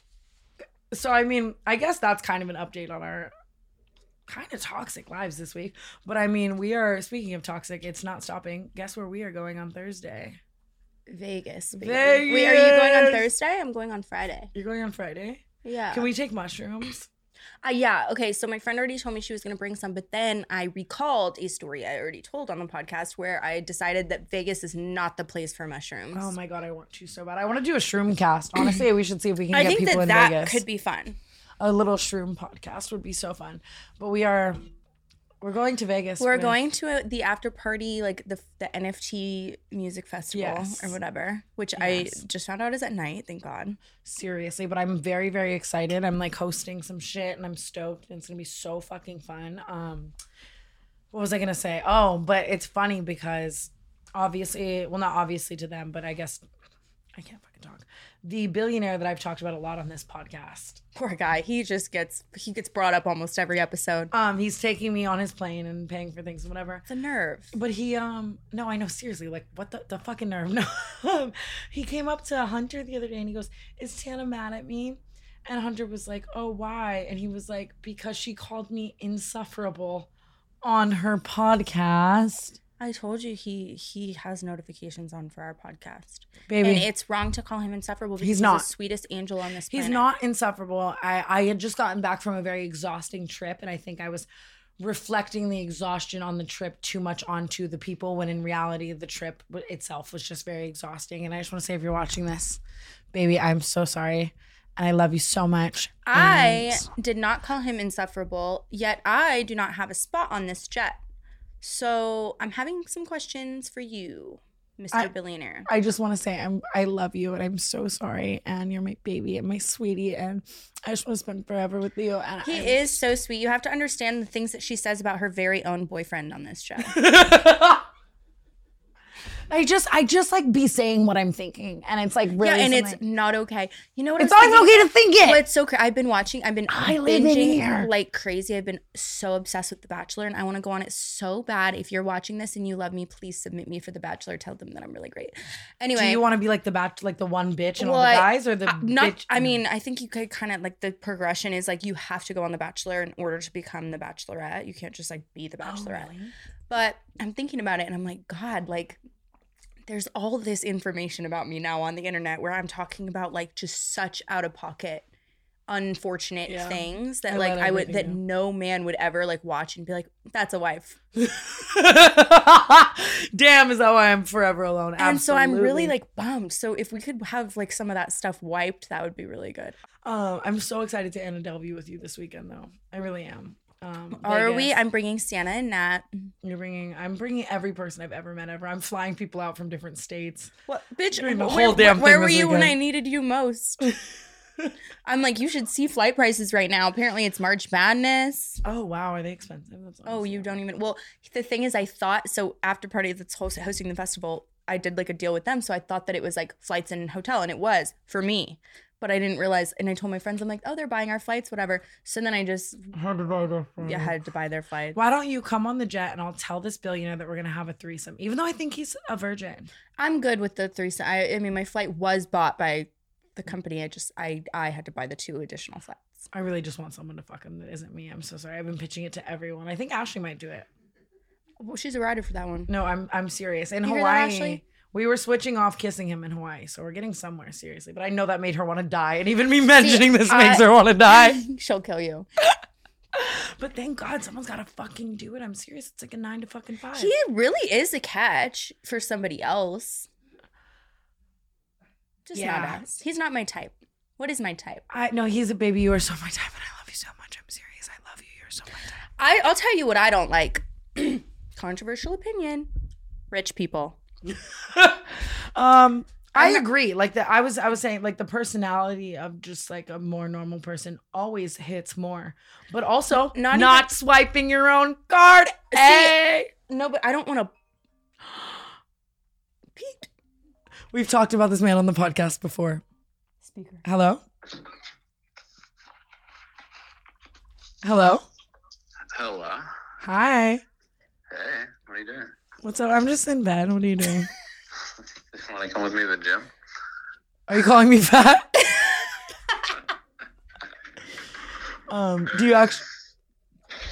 so I mean, I guess that's kind of an update on our kind of toxic lives this week. But I mean, we are speaking of toxic, it's not stopping. Guess where we are going on Thursday? Vegas. baby. Wait, are you going on Thursday? I'm going on Friday. You're going on Friday? Yeah. Can we take mushrooms? Uh, yeah. Okay. So my friend already told me she was going to bring some, but then I recalled a story I already told on the podcast where I decided that Vegas is not the place for mushrooms. Oh my god, I want to so bad. I want to do a shroom cast. Honestly, we should see if we can I get people that in that Vegas. could be fun. A little shroom podcast would be so fun. But we are we're going to Vegas. We're with- going to a, the after party, like the the NFT music festival Yes. or whatever, which Yes. I just found out is at night. Thank God. seriously, but I'm very very excited. I'm like hosting some shit and I'm stoked and it's going to be so fucking fun. Um what was I going to say? Oh, but it's funny because obviously, well not obviously to them, but I guess I can't fucking talk. The billionaire that I've talked about a lot on this podcast. Poor guy. He just gets he gets brought up almost every episode. Um he's taking me on his plane and paying for things and whatever. The nerve. But he um no, I know seriously, like what the the fucking nerve. No. He came up to Hunter the other day and he goes, Is Tana mad at me? And Hunter was like, Oh, why? And he was like, Because she called me insufferable on her podcast. I told you he he has notifications on for our podcast. Baby. And it's wrong to call him insufferable because He's he's, not. the sweetest angel on this Planet. He's not insufferable. I, I had just gotten back from a very exhausting trip, and I think I was reflecting the exhaustion on the trip too much onto the people when in reality the trip itself was just very exhausting. And I just want to say, if you're watching this, baby, I'm so sorry. And I love you so much. I And did not call him insufferable, yet I do not have a spot on this jet. So I'm having some questions for you, Mr. I- Billionaire. I just want to say I'm I love you and I'm so sorry. And you're my baby and my sweetie. And I just want to spend forever with you. And He I- is so sweet. You have to understand the things that she says about her very own boyfriend on this show. I just I just like be saying what I'm thinking. And it's like really yeah, and it's not okay. You know what? it's I not okay to think it. Well, it's so crazy. I've been watching. I've been I binging like crazy. I've been so obsessed with The Bachelor, and I want to go on it so bad. If you're watching this and you love me, please submit me for The Bachelor. Tell them that I'm really great. Anyway, Do you want to be like the batch, like the one bitch and all the guys, or the Uh, not bitch? i mean i think you could kind of like the progression is like you have to go on the bachelor in order to become the bachelorette you can't just like be the Oh, bachelorette really? but i'm thinking about it and i'm like god like there's all this information about me now on the internet where i'm talking about like just such out of pocket unfortunate Yeah. things that I like i would that no man would ever like watch and be like that's a wife Damn, is that why I'm forever alone? and so i'm really like bummed so if we could have like some of that stuff wiped that would be really good Um, I'm so excited to Anna Delvey with you this weekend, though. I really am. Um, are we i'm bringing santa and nat You're bringing. I'm bringing every person I've ever met ever. I'm flying people out from different states. What, bitch? Doing the where, damn where were you when I needed you most? I'm like, you should see flight prices right now. Apparently, it's March Madness. Oh wow, are they expensive? That's Oh, you don't even. Well, the thing is, I thought so. After party that's host, hosting the festival, I did like a deal with them, so I thought that it was like flights and hotel, and it was for me. But I didn't realize, and I told my friends, I'm like, oh, they're buying our flights, whatever. So then I just had to buy their yeah, had to buy their flight. Why don't you come on the jet and I'll tell this billionaire that we're gonna have a threesome, even though I think he's a virgin. I'm good with the threesome. I, I mean, my flight was bought by the company. I just I I had to buy the two additional flights. I really just want someone to fuck him that isn't me. I'm so sorry. I've been pitching it to everyone. I think Ashley might do it. Well, she's a rider for that one. No, I'm I'm serious. In You hear that, Hawaii, Ashley? We were switching off kissing him in Hawaii, so we're getting somewhere seriously. But I know that made her want to die, and even me mentioning this makes her want to die. She'll kill you. but thank God someone's got to fucking do it. I'm serious. It's like a nine to fucking five. He really is a catch for somebody else. Just not us. He's not my type. What is my type? I no, he's a baby. You are so my type, and I love you so much. I'm serious. I love you. You're so my type. I, I'll tell you what I don't like. Controversial opinion. Rich people. Um, I agree. Like the I was I was saying like the personality of just like a more normal person always hits more. But also Not not, even- swiping your own card. Hey. No, but I don't want to. Pete. We've talked about this man on the podcast before. Speaker. Hello? Hello? Hello. Hi. Hey, what are you doing? What's up? I'm just in bed. What are you doing? Want to come with me to the gym? Are you calling me fat? Um, do you actually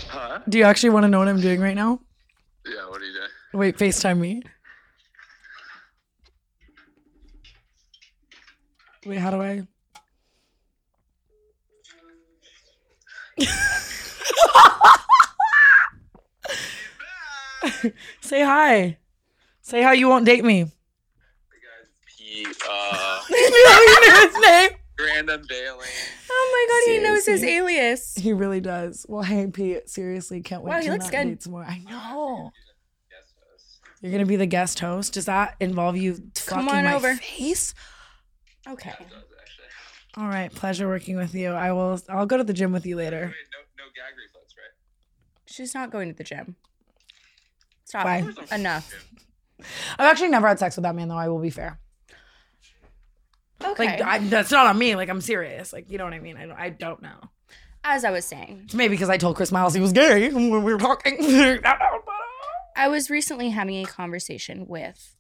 Huh? do you actually want to know what I'm doing right now? Yeah, what are you doing? Wait, FaceTime me. Wait, how do I? Say hi. Say how you won't date me. He, uh, you don't even know his name. grand unveiling. Oh my god, he knows his alias. He really does. Well, hey, Pete, seriously, can't wait Wow, he to looks not good. date some more. I know. You're gonna be the guest host. Does that involve you Come fucking on my over. face? Okay. Does. All right, pleasure working with you. I will. I'll go to the gym with you later. Wait, no, no gag reflex, right? She's not going to the gym. Stop. Why? Enough. I've actually never had sex with that man, though. I will be fair. Okay. Like I, that's not on me. Like I'm serious. Like you know what I mean. I don't. I don't know. As I was saying, It's maybe because I told Chris Miles he was gay when we were talking. I was recently having a conversation with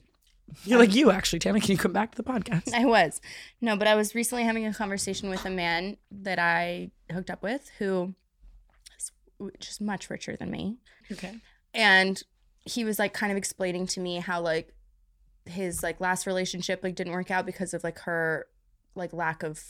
You're like you actually, Tana. Can you come back to the podcast? I was. No, but I was recently having a conversation with a man that I hooked up with who is just much richer than me. Okay. And he was like kind of explaining to me how like his like last relationship like didn't work out because of like her like lack of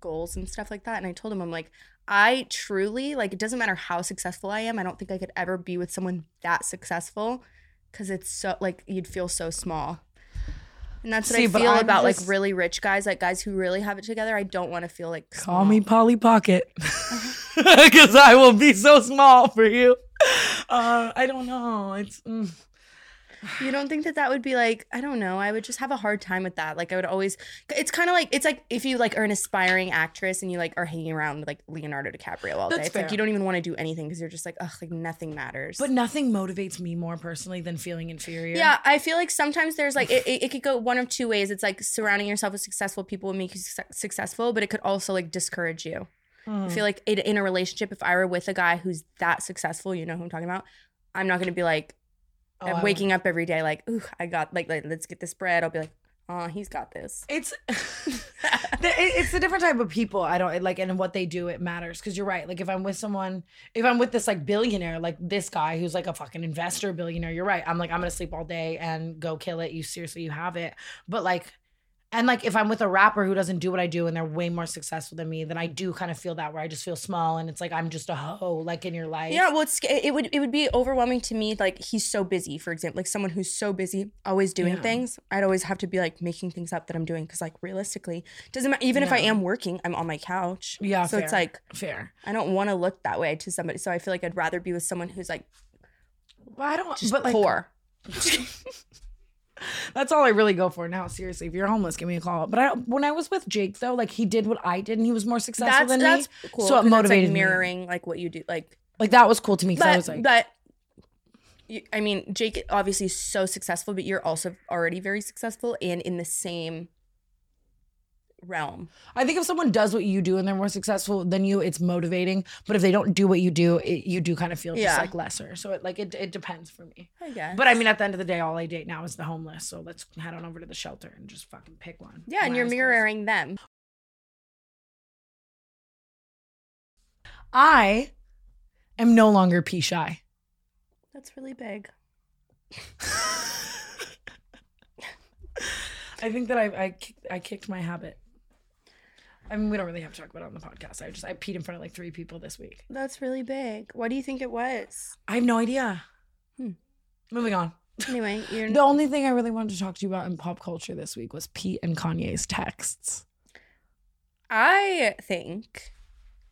goals and stuff like that. And I told him I'm like I truly like it doesn't matter how successful I am. I don't think I could ever be with someone that successful cuz it's so like you'd feel so small. And that's what See, I feel about just- like really rich guys, like guys who really have it together. I don't want to feel like Call me. Polly Pocket, uh-huh. because I will be so small for you. Uh, I don't know. It's. Mm. You don't think that that would be like I don't know. I would just have a hard time with that. Like I would always. It's kind of like it's like if you like are an aspiring actress and you like are hanging around with like Leonardo DiCaprio all day. That's It's like fair. you don't even want to do anything because you're just like ugh, like nothing matters. But nothing motivates me more personally than feeling inferior. yeah, I feel like sometimes there's like it, it, it could go one of two ways. It's like surrounding yourself with successful people will make you suc successful, but it could also like discourage you. I Mm. feel like in, in a relationship, if I were with a guy who's that successful, you know who I'm talking about. I'm not gonna be like Oh, I'm waking up every day like, ooh, I got like, like let's get this bread. I'll be like, oh, he's got this. It's it's a different type of people. I don't like, and what they do, it matters. Because you're right. Like, if I'm with someone, if I'm with this like billionaire, like this guy who's like a fucking investor billionaire, you're right. I'm like, I'm gonna sleep all day and go kill it. You seriously, you have it. But like, and like, if I'm with a rapper who doesn't do what I do and they're way more successful than me, then I do kind of feel that where I just feel small and it's like I'm just a hoe, like in your life. Yeah, well, it's it would it would be overwhelming to me. Like he's so busy, for example, like someone who's so busy, always doing Yeah. things. I'd always have to be like making things up that I'm doing because like realistically, doesn't matter. Even if I am working, I'm on my couch. Yeah, so it's like fair. I don't want to look that way to somebody. So I feel like I'd rather be with someone who's like Well, I don't. just but like, poor. That's all I really go for now. Seriously, if you're homeless, give me a call. But I, when I was with Jake, though, like he did what I did, and he was more successful That's than that's me. cool. So it motivated like me. mirroring like what you do. Like, Like that was cool to me but I was like, but. You, I mean, Jake obviously is so successful, but you're also already very successful and in the same realm. I think if someone does what you do and they're more successful than you, it's motivating. But if they don't do what you do, it, you do kind of feel just Yeah. like lesser. So it like it, it depends for me. I guess. But I mean, at the end of the day, all I date now is the homeless. So let's head on over to the shelter and just fucking pick one. yeah, and you're eyes closed. mirroring them. I am no longer pee shy. That's really big. I think that I I I kicked my habit. I mean, we don't really have to talk about it on the podcast. I just I peed in front of like three people this week. That's really big. What do you think it was? I have no idea. Hmm. Moving on. Anyway, you're The only thing I really wanted to talk to you about in pop culture this week was Pete and Kanye's texts. I think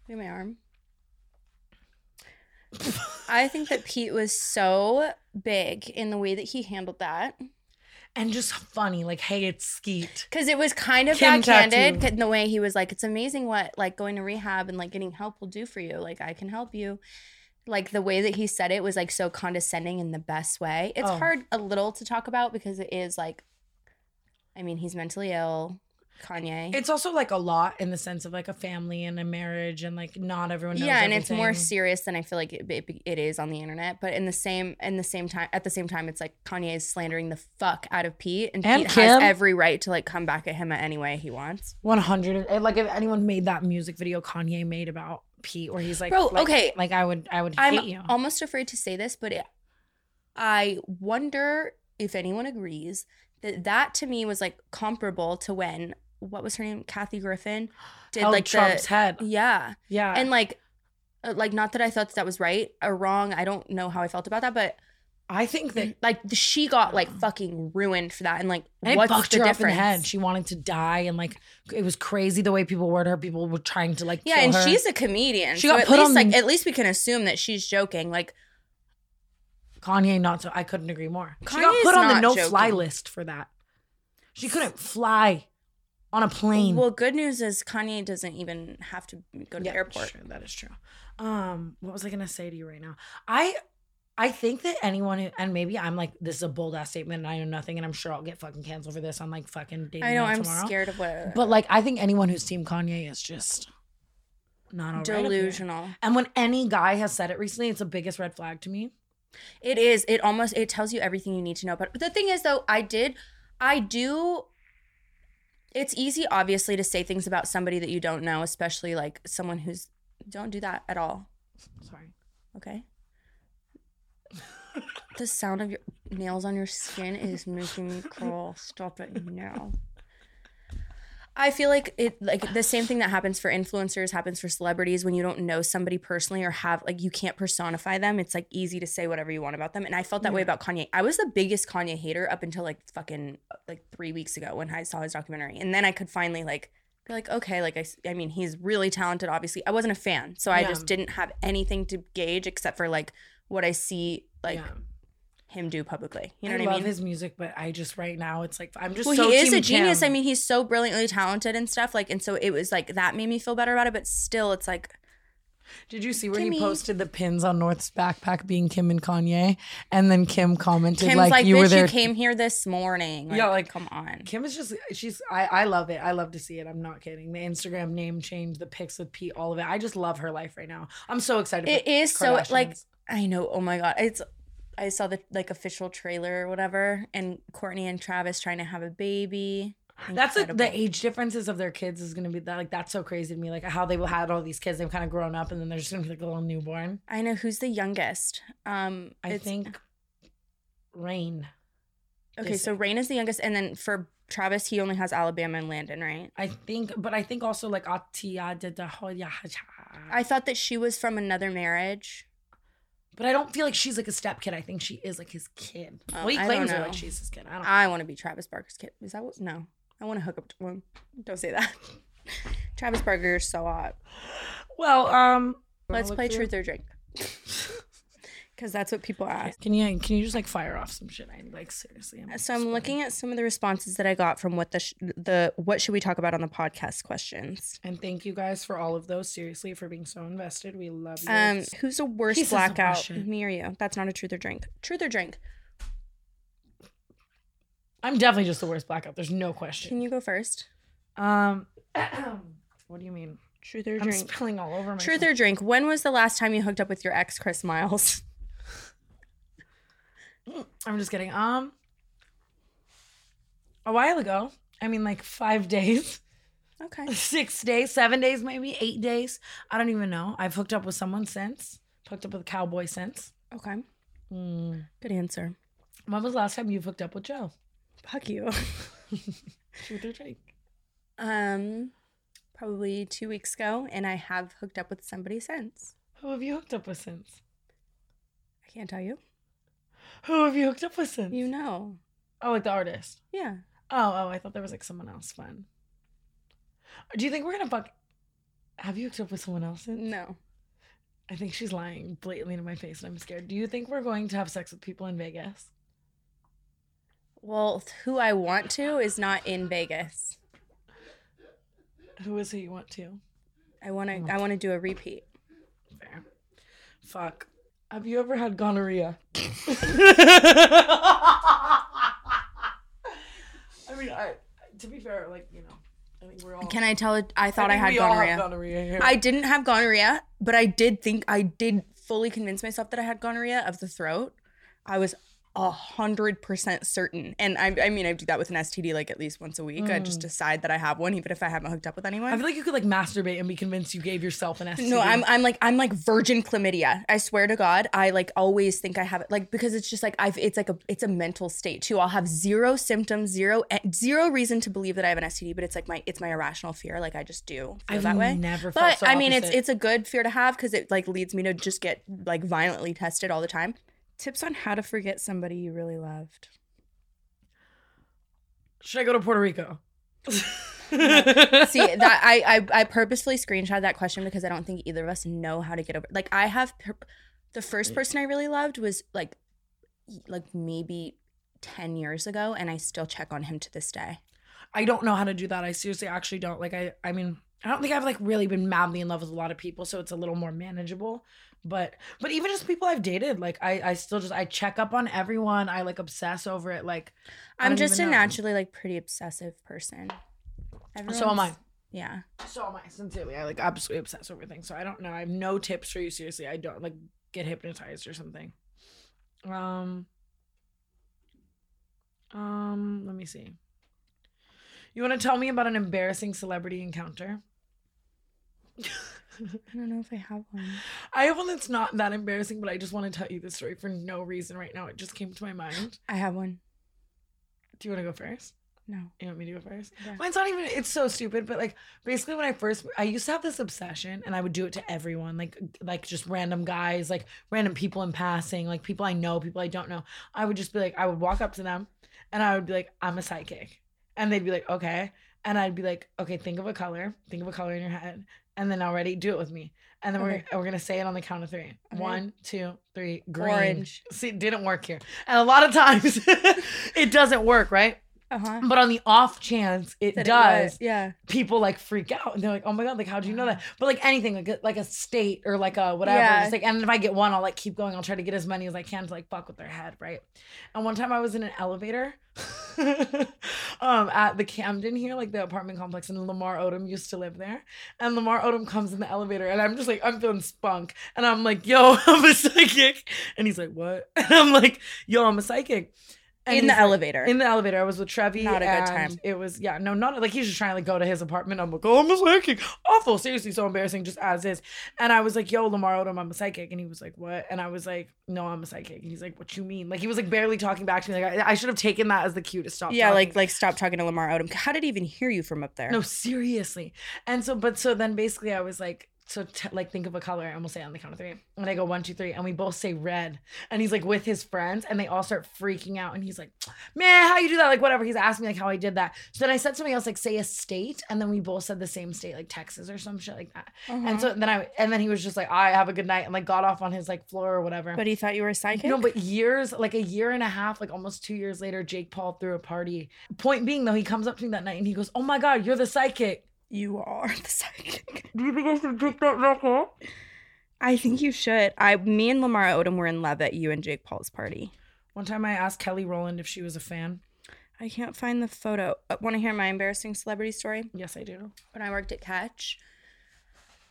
look at my arm. I think that Pete was so big in the way that he handled that. And just funny, like, hey, it's Skete. Because it was kind of Kim backhanded in the way he was like, it's amazing what like going to rehab and like getting help will do for you. Like I can help you. Like the way that he said it was like so condescending in the best way. It's Oh. hard a little to talk about because it is like, I mean, he's mentally ill. Kanye. It's also like a lot in the sense of like a family and a marriage, and like not everyone knows. yeah, and it's more serious than I feel like it, it, it is on the internet. But in the same in the same time, at the same time, it's like Kanye is slandering the fuck out of Pete, and, And Pete Kim. has every right to like come back at him at any way he wants. 100 like if anyone made that music video Kanye made about Pete, where he's like, Bro, like- okay. like I would, I would I'm hate you. almost afraid to say this, but it, I wonder if anyone agrees that that to me was like comparable to when what was her name, Kathy Griffin, did Held like Trump's the head. yeah, Yeah, and like, uh, like not that I thought that, that was right or wrong. I don't know how I felt about that, but I think that like she got like fucking ruined for that, and like and it what's fucked the her up in difference? the head. She wanted to die, and like it was crazy the way people word her. People were trying to like, yeah, and her. she's a comedian. She so got at put least on like at least we can assume that she's joking. Like Kanye. Not so. I couldn't agree more. she got put on the not no-fly list for that. She couldn't fly on a plane. Well, good news is Kanye doesn't even have to go to the airport. That is true. Um, what was I gonna say to you right now? I I think that anyone who and maybe I'm like this is a bold ass statement and I know nothing and I'm sure I'll get fucking canceled for this on like fucking dating I know I'm tomorrow. scared of what But like I think anyone who's team Kanye is just not all right delusional. And when any guy has said it recently, it's the biggest red flag to me. It is. It almost it tells you everything you need to know. But the thing is though, I did I do it's easy obviously to say things about somebody that you don't know, especially like someone who's don't do that at all. Sorry. Okay? the sound of your nails on your skin is making me crawl. Stop it now. I feel like it like the same thing that happens for influencers happens for celebrities when you don't know somebody personally or have like you can't personify them. It's like easy to say whatever you want about them. And I felt that way about Kanye. I was the biggest Kanye hater up until like fucking like 3 weeks ago when I saw his documentary. And then I could finally like be like okay, like I I mean, he's really talented obviously. I wasn't a fan. So I Yeah. just didn't have anything to gauge except for like what I see like yeah. Him do publicly. You know I what I mean? his music, but I just right now it's like I'm just well, so he is a genius. Kim. I mean, he's so brilliantly talented and stuff. Like, and so it was like that made me feel better about it. But still, it's like, Did you see where Kimmy. he posted the pins on North's backpack being Kim and Kanye? And then Kim commented Kim's like, like, you were there. you came here this morning. Yeah, like- come on. Kim is just she's I I love it. I love to see it. I'm not kidding. The Instagram name change, the pics with Pete, all of it. I just love her life right now. I'm so excited. It is so like I know. Oh my god, it's. I saw the like official trailer or whatever, and Kourtney and Travis trying to have a baby. that's like the age differences of their kids is gonna be that like that's so crazy to me. Like how they had all these kids, they've kind of grown up, and then they're just gonna be like a little newborn. I know who's the youngest. Um, I think Reign. Okay, so Reign is the youngest, and then for Travis, he only has Alabama and Landon, right? I think, but I think also like Atia did the whole I thought that she was from another marriage. But I don't feel like she's like a step kid. I think she is like his kid. Oh, well, he I claims her like she's his kid. I don't. I want to be Travis Barker's kid. Is that what? No, I want to hook up to one. Don't say that. Travis Barker is so hot. well, um, Let's play through? truth or drink. Because that's what people ask. Can you can you just like fire off some shit? I like seriously. I'm So I'm looking at some of the responses that I got from what the sh- the what should we talk about on the podcast questions. And thank you guys for all of those. Seriously, for being so invested. We love you. Um, who's the worst of blackout? Me or you? That's not a truth or drink. Truth or drink? I'm definitely just the worst blackout. There's no question. Can you go first? Um, what do you mean? Truth or I'm drink? spilling all over my. Truth or drink? When was the last time you hooked up with your ex, Chris Miles? I'm just kidding. Um, a while ago. I mean, like five days, Okay. six days, seven days, maybe eight days. I don't even know. I've hooked up with someone since. Hooked up with a cowboy since. Okay. Hmm. Good answer. When was the last time you've hooked up with Joe? Fuck you. Truth or drink? Um, probably two weeks ago, and I have hooked up with somebody since. Who have you hooked up with since? I can't tell you. Who have you hooked up with since? You know. Oh, like the artist. Yeah. Oh, oh, I thought there was like someone else. Fun. Do you think we're gonna fuck? Have you hooked up with someone else since? No. I think she's lying blatantly to my face, and I'm scared. Do you think we're going to have sex with people in Vegas? Well, who I want to is not in Vegas. Who is who you want to? I want to. I want to do a repeat. Fair. Fuck. Have you ever had gonorrhea? I mean, I, to be fair, like you know, I think we're all. Can I tell? it? I thought I, think had we all gonorrhea. have gonorrhea here. I didn't have gonorrhea, but I did think I did fully convince myself that I had gonorrhea of the throat. I was a hundred percent certain. And I, I mean, I do that with an STD like at least once a week. I just decide that I have one, even if I haven't hooked up with anyone. Mm. I feel like you could like masturbate and be convinced you gave yourself an STD. No, I'm I'm like I'm like virgin chlamydia. I swear to God, I like always think I have it, like because it's just like I've it's like a it's a mental state too. I'll have zero symptoms, zero eh, zero reason to believe that I have an STD, but it's like my it's my irrational fear. Like I just do feel I've that way. never felt But so I mean, it's it's a good fear to have because it like leads me to just get like violently tested all the time. Tips on how to forget somebody you really loved. Should I go to Puerto Rico? See that I, I I purposefully screenshot that question because I don't think either of us know how to get over. Like I have per- the first person I really loved was like like maybe ten years ago, and I still check on him to this day. I don't know how to do that. I seriously actually don't. Like I I mean, I don't think I've like really been madly in love with a lot of people, so it's a little more manageable. But but even just people I've dated, like I I still just I check up on everyone. I like obsess over it. Like I'm just a know. naturally like pretty obsessive person. So am I. Yeah. So am I. Sincerely, I like absolutely obsess over things. So I don't know. I have no tips for you. Seriously, I don't like get hypnotized or something. Um. Um. Let me see. You want to tell me about an embarrassing celebrity encounter? I don't know if I have one. I have one that's not that embarrassing, but I just want to tell you the story for no reason right now. It just came to my mind. I have one. Do you want to go first? No. You want me to go first? Yeah. Mine's not even. It's so stupid, but like basically when I first, I used to have this obsession, and I would do it to everyone, like like just random guys, like random people in passing, like people I know, people I don't know. I would just be like, I would walk up to them, and I would be like, I'm a psychic, and they'd be like, okay, and I'd be like, okay, think of a color, think of a color in your head, and then already do it with me, and then Okay. we're we're gonna say it on the count of three. Okay. One, two, three. Green. Orange. See, it didn't work here, and a lot of times it doesn't work, right? Uh huh. But on the off chance it does, Yeah. people like freak out and they're like, "Oh my god, like how do you know that?" But like anything, like a, like a state or like a whatever, Yeah. just like and if I get one, I'll like keep going. I'll try to get as many as I can to like fuck with their head, right? And one time I was in an elevator, um, at the Camden here, like the apartment complex, and Lamar Odom used to live there. And Lamar Odom comes in the elevator, and I'm just like, I'm feeling spunk, and I'm like, "Yo, I'm a psychic," and he's like, "What?" And I'm like, "Yo, I'm a psychic." And In the elevator. in the elevator. I was with Trevi. Not a good time. It was yeah, no, not like he's just trying to like go to his apartment. I'm like, oh, I'm a psychic. Awful, seriously, so embarrassing, just as is. And I was like, yo, Lamar Odom, I'm a psychic, and he was like, what? And I was like, no, I'm a psychic. And he's like, what you mean? Like he was like barely talking back to me. Like I, I should have taken that as the cue to stop. yeah, talking. like like stop talking to Lamar Odom. How did he even hear you from up there? No, seriously. And so, but so then basically I was like, so t- like think of a color and we'll say it on the count of three. And I go one, two, three, and we both say red. And he's like with his friends and they all start freaking out. And he's like, man, how you do that? Like whatever. He's asking me like how I did that. So then I said something else like say a state, and then we both said the same state, like Texas or some shit like that. Uh-huh. And so then I and then he was just like, I have a good night and like got off on his like floor or whatever. But he thought you were a psychic. No, but years, like a year and a half, like almost two years later, Jake Paul threw a party. Point being, though, he comes up to me that night and he goes, "Oh my god, you're the psychic." You are the psychic. Do you think I should pick that back up? I think you should. I, me and Lamar Odom were in love at you and Jake Paul's party. One time I asked Kelly Rowland if she was a fan. I can't find the photo. Uh, Want to hear my embarrassing celebrity story? Yes, I do. When I worked at Catch,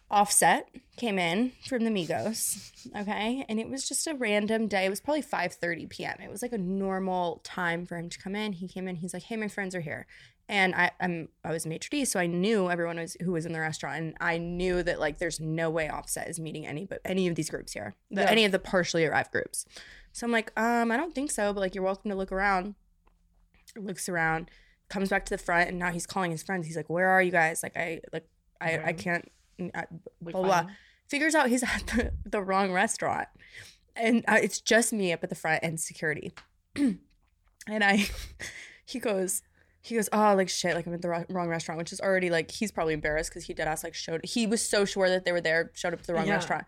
Offset came in from the Migos, okay, and it was just a random day. It was probably 5:30 p.m. It was like a normal time for him to come in. He came in. He's like, "Hey, my friends are here," and I, I'm I was maitre d, so I knew everyone was who was in the restaurant, and I knew that like there's no way Offset is meeting any but any of these groups here, the, Yeah. any of the partially arrived groups. So I'm like, um, I don't think so, but like you're welcome to look around. Looks around, comes back to the front, and now he's calling his friends. He's like, "Where are you guys? Like, I like, I, I can't." I, Like, blah, blah. Figures out he's at the, the wrong restaurant, and uh, it's just me up at the front and security. and I, he goes, he goes, oh, like shit, like I'm at the wrong, wrong restaurant, which is already like he's probably embarrassed because he did ask like showed he was so sure that they were there, showed up at the wrong Yeah. restaurant,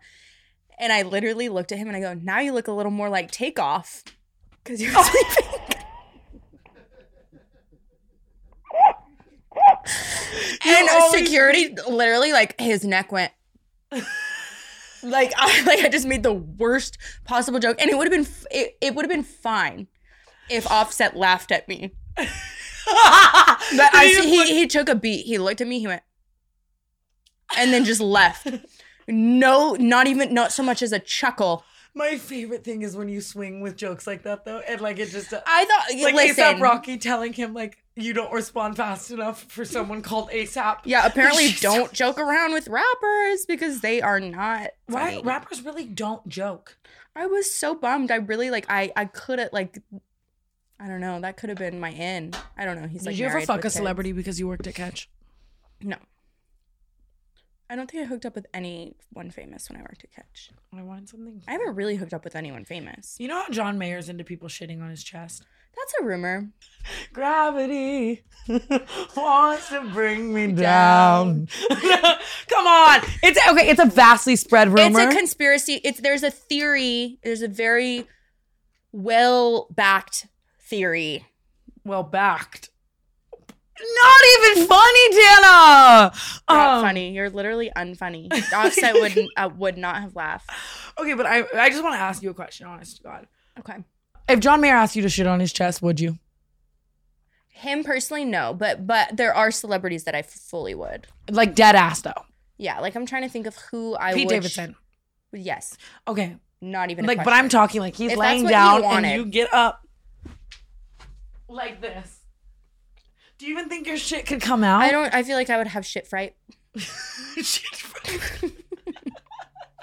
and I literally looked at him and I go, now you look a little more like takeoff because you're oh. sleeping. and always security literally like his neck went like I like I just made the worst possible joke and it would have been f- it, it would have been fine if Offset laughed at me. But I He see he, he took a beat. He looked at me, he went and then just left. No, not even not so much as a chuckle. My favorite thing is when you swing with jokes like that, though, and like it just uh, I thought like listen. ASAP Rocky telling him like you don't respond fast enough for someone called ASAP. Yeah, apparently don't joke around with rappers because they are not. Right? Rappers really don't joke. I was so bummed. I really like. I I could have like. I don't know. That could have been my in. I don't know. He's like. Did you ever fuck a kids. celebrity because you worked at Catch? No. I don't think I hooked up with anyone famous when I worked at Catch. I wanted something. I haven't really hooked up with anyone famous. You know how John Mayer's into people shitting on his chest? That's a rumor. Gravity wants to bring me down. Come on. It's okay, it's a vastly spread rumor. It's a conspiracy. It's there's a theory. There's a very well backed theory. well backed. Not even funny, Tana. Not Um, funny. You're literally unfunny. Offset would uh, would not have laughed. Okay, but I I just want to ask you a question, honest to God. Okay. If John Mayer asked you to shit on his chest, would you? Him personally, no, but but there are celebrities that I fully would. Like dead ass though. Yeah, like I'm trying to think of who I Pete would. Davidson. Yes, Okay. not even a Like, but. I'm talking like he's If laying what you down and you get up like this. Do you even think your shit could come out? I don't. I feel like I would have shit fright.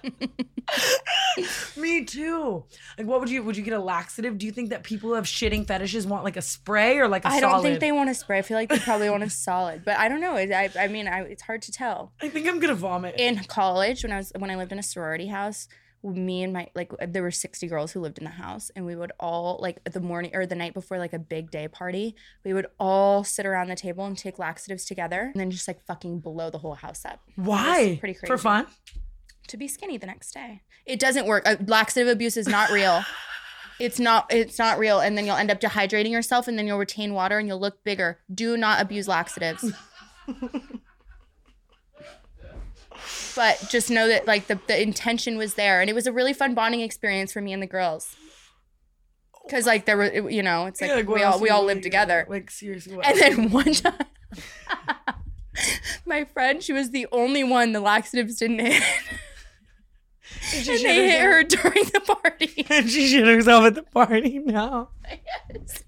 Me too. Like, what would you? Would you get a laxative? Do you think that people who have shitting fetishes want like a spray or like a I solid? I don't think they want a spray. I feel like they probably want a solid, but I don't know. I, I, I mean, I, it's hard to tell. I think I'm gonna vomit. In college, when I was when I lived in a sorority house, me and my like there were 60 girls who lived in the house and we would all like the morning or the night before like a big day party we would all sit around the table and take laxatives together and then just like fucking blow the whole house up. Why? pretty crazy. For fun? to be skinny the next day. It doesn't work. Uh, laxative abuse is not real. It's not it's not real. And then you'll end up dehydrating yourself and then you'll retain water and you'll look bigger. Do not abuse laxatives but just know that like the, the intention was there and it was a really fun bonding experience for me and the girls because like there were you know it's like, Yeah, what we all we all lived together Like seriously. What? and then one time my friend she was the only one the laxatives didn't hit and they hit her during the party And she shit herself at the party now. Yes.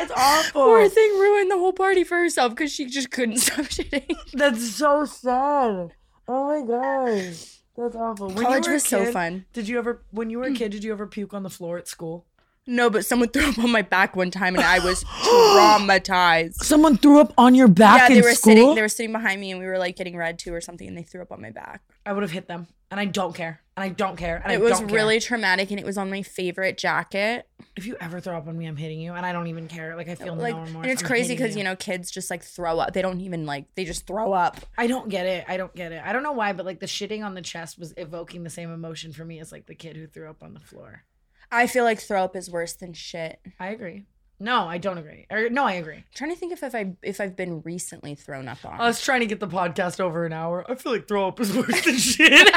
It's awful. Poor thing ruined the whole party for herself because she just couldn't stop shitting. That's so sad. Oh my gosh. That's awful. When College were a was so fun. Did you ever, when you were a mm. kid, did you ever puke on the floor at school? No, but someone threw up on my back one time and I was traumatized. Someone threw up on your back yeah, they in were school. sitting they were sitting behind me and we were like getting read to or something and they threw up on my back. I would have hit them, and I don't care, and I don't care, and I it was don't care. really traumatic and it was on my favorite jacket. If you ever throw up on me, I'm hitting you, and I don't even care. Like I feel like no remorse. and it's I'm crazy because you know kids just like throw up. They don't even like they just throw up. I don't get it. I don't get it. I don't know why, but like the shitting on the chest was evoking the same emotion for me as like the kid who threw up on the floor. I feel like throw up is worse than shit. I agree. No, I don't agree. Or, no, I agree. trying to think if, if I if I've been recently thrown up on. I was trying to get the podcast over an hour. I feel like throw up is worse than shit.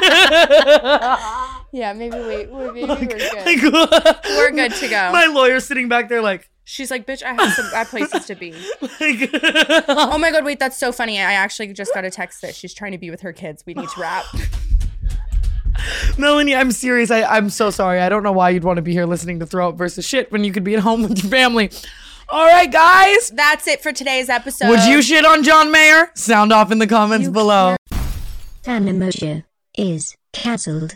yeah, maybe we maybe like, we're good. like, We're good to go. My lawyer's sitting back there like, She's like, bitch, I have some I have places to be. like Oh my god, wait, that's so funny. I actually just got a text that she's trying to be with her kids. We need to wrap. Melanie, I'm serious. I, I'm so sorry. I don't know why you'd want to be here listening to throw up versus shit when you could be at home with your family. All right, guys. That's it for today's episode. Would you shit on John Mayer? Sound off in the comments You below. Tana Mongeau is cancelled.